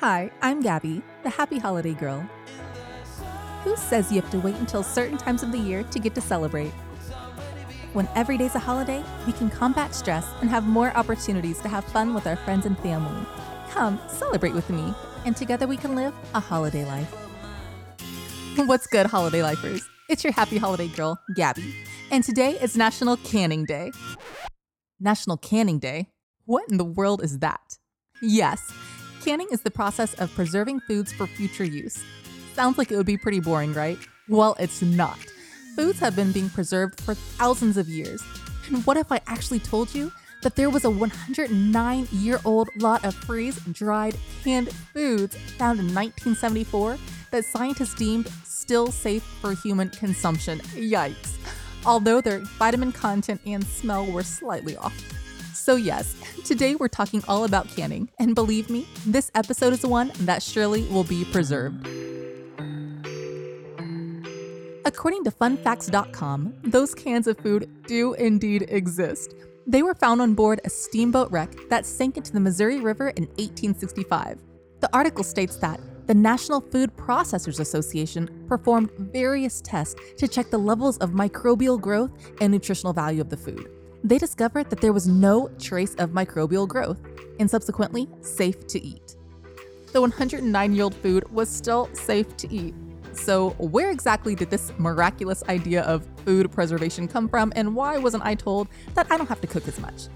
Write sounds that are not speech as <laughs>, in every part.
Hi, I'm Gabby, the happy holiday girl. Who says you have to wait until certain times of the year to get to celebrate? When every day's a holiday, we can combat stress and have more opportunities to have fun with our friends and family. Come, celebrate with me, and together we can live a holiday life. <laughs> What's good, holiday lifers? It's your happy holiday girl, Gabby, and today is National Canning Day. National Canning Day? What in the world is that? Yes, canning is the process of preserving foods for future use. Sounds like it would be pretty boring, right? Well, it's not. Foods have been being preserved for thousands of years. And what if I actually told you that there was a 109 year old lot of freeze dried canned foods found in 1974 that scientists deemed still safe for human consumption? Yikes. Although their vitamin content and smell were slightly off. So, yes, today we're talking all about canning, and believe me, this episode is one that surely will be preserved. According to funfacts.com, those cans of food do indeed exist. They were found on board a steamboat wreck that sank into the Missouri River in 1865. The article states that the National Food Processors Association performed various tests to check the levels of microbial growth and nutritional value of the food they discovered that there was no trace of microbial growth and subsequently safe to eat. The 109 year old food was still safe to eat. So, where exactly did this miraculous idea of food preservation come from, and why wasn't I told that I don't have to cook as much?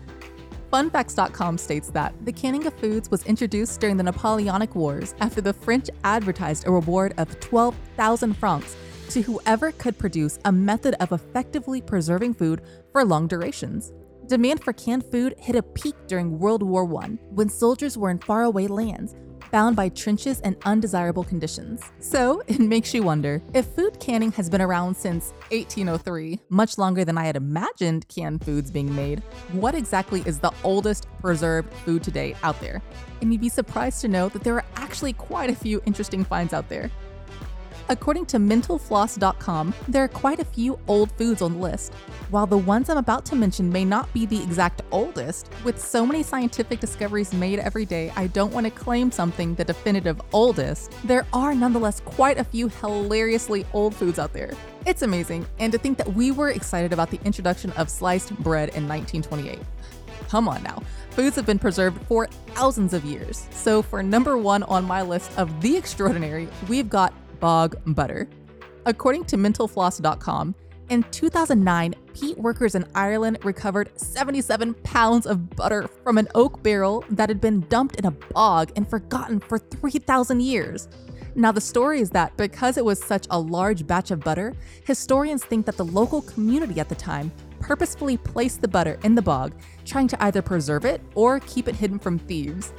Funfacts.com states that the canning of foods was introduced during the Napoleonic Wars after the French advertised a reward of 12,000 francs to whoever could produce a method of effectively preserving food for long durations. Demand for canned food hit a peak during World War I when soldiers were in faraway lands, bound by trenches and undesirable conditions. So, <laughs> it makes you wonder if food canning has been around since 1803, much longer than I had imagined canned foods being made, what exactly is the oldest preserved food today out there? And you'd be surprised to know that there are actually quite a few interesting finds out there. According to mentalfloss.com, there are quite a few old foods on the list. While the ones I'm about to mention may not be the exact oldest, with so many scientific discoveries made every day, I don't want to claim something the definitive oldest. There are nonetheless quite a few hilariously old foods out there. It's amazing, and to think that we were excited about the introduction of sliced bread in 1928. Come on now. Foods have been preserved for thousands of years. So, for number one on my list of the extraordinary, we've got bog butter. According to mentalfloss.com, in 2009, peat workers in Ireland recovered 77 pounds of butter from an oak barrel that had been dumped in a bog and forgotten for 3,000 years. Now, the story is that because it was such a large batch of butter, historians think that the local community at the time purposefully placed the butter in the bog, trying to either preserve it or keep it hidden from thieves.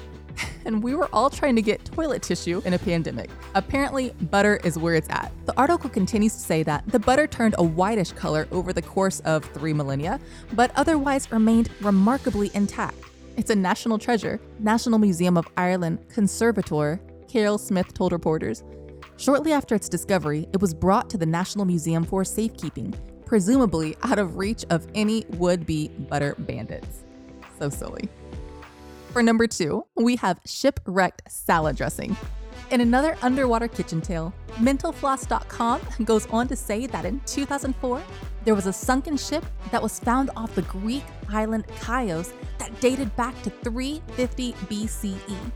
And we were all trying to get toilet tissue in a pandemic. Apparently, butter is where it's at. The article continues to say that the butter turned a whitish color over the course of three millennia, but otherwise remained remarkably intact. It's a national treasure, National Museum of Ireland conservator Carol Smith told reporters. Shortly after its discovery, it was brought to the National Museum for safekeeping, presumably out of reach of any would be butter bandits. So silly. For number two, we have shipwrecked salad dressing. In another underwater kitchen tale, mentalfloss.com goes on to say that in 2004, there was a sunken ship that was found off the Greek island Chios that dated back to 350 BCE.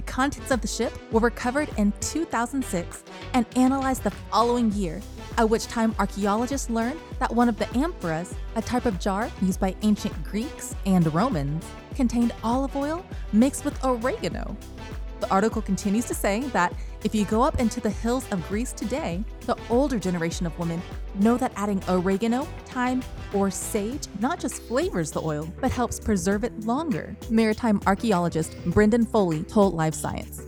The contents of the ship were recovered in 2006 and analyzed the following year, at which time archaeologists learned that one of the amphoras, a type of jar used by ancient Greeks and Romans, contained olive oil mixed with oregano. Article continues to say that if you go up into the hills of Greece today, the older generation of women know that adding oregano, thyme, or sage not just flavors the oil, but helps preserve it longer, maritime archaeologist Brendan Foley told Live Science.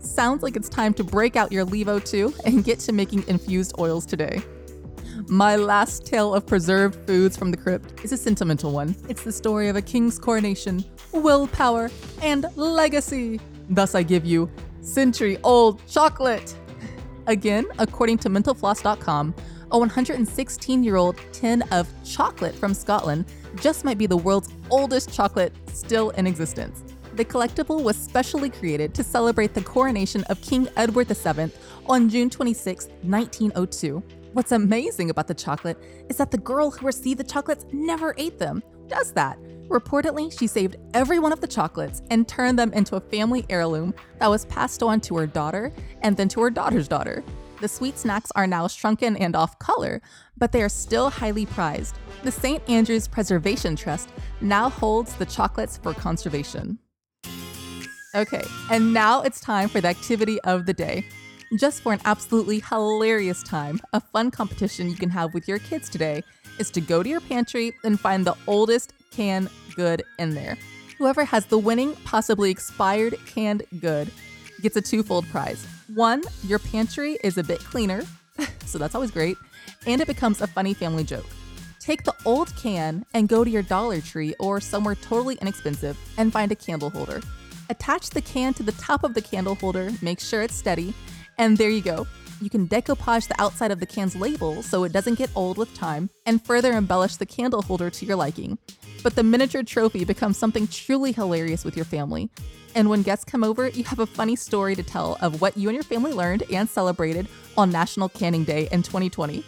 Sounds like it's time to break out your Levo 2 and get to making infused oils today. My last tale of preserved foods from the crypt is a sentimental one. It's the story of a king's coronation, willpower, and legacy. Thus, I give you century old chocolate. Again, according to mentalfloss.com, a 116 year old tin of chocolate from Scotland just might be the world's oldest chocolate still in existence. The collectible was specially created to celebrate the coronation of King Edward VII on June 26, 1902. What's amazing about the chocolate is that the girl who received the chocolates never ate them. Does that? Reportedly, she saved every one of the chocolates and turned them into a family heirloom that was passed on to her daughter and then to her daughter's daughter. The sweet snacks are now shrunken and off color, but they are still highly prized. The St. Andrews Preservation Trust now holds the chocolates for conservation. Okay, and now it's time for the activity of the day. Just for an absolutely hilarious time, a fun competition you can have with your kids today is to go to your pantry and find the oldest canned good in there. Whoever has the winning, possibly expired canned good gets a twofold prize. One, your pantry is a bit cleaner, <laughs> so that's always great, and it becomes a funny family joke. Take the old can and go to your Dollar Tree or somewhere totally inexpensive and find a candle holder. Attach the can to the top of the candle holder, make sure it's steady, and there you go. You can decoupage the outside of the can's label so it doesn't get old with time, and further embellish the candle holder to your liking. But the miniature trophy becomes something truly hilarious with your family. And when guests come over, you have a funny story to tell of what you and your family learned and celebrated on National Canning Day in 2020.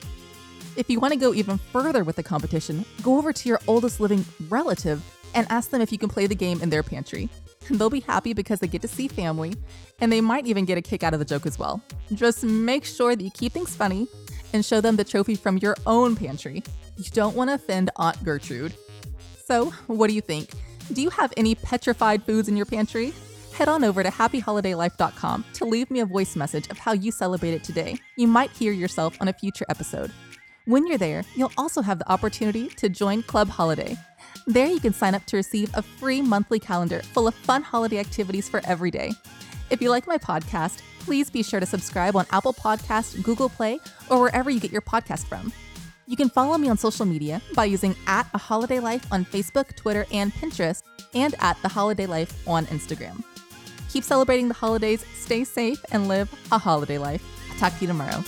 If you want to go even further with the competition, go over to your oldest living relative and ask them if you can play the game in their pantry. <laughs> They'll be happy because they get to see family, and they might even get a kick out of the joke as well. Just make sure that you keep things funny and show them the trophy from your own pantry. You don't want to offend Aunt Gertrude. So, what do you think? Do you have any petrified foods in your pantry? Head on over to happyholidaylife.com to leave me a voice message of how you celebrated today. You might hear yourself on a future episode. When you're there, you'll also have the opportunity to join Club Holiday. There, you can sign up to receive a free monthly calendar full of fun holiday activities for every day. If you like my podcast, please be sure to subscribe on Apple Podcasts, Google Play, or wherever you get your podcast from. You can follow me on social media by using at a holiday life on Facebook, Twitter, and Pinterest, and at the holiday life on Instagram. Keep celebrating the holidays, stay safe, and live a holiday life. I'll talk to you tomorrow.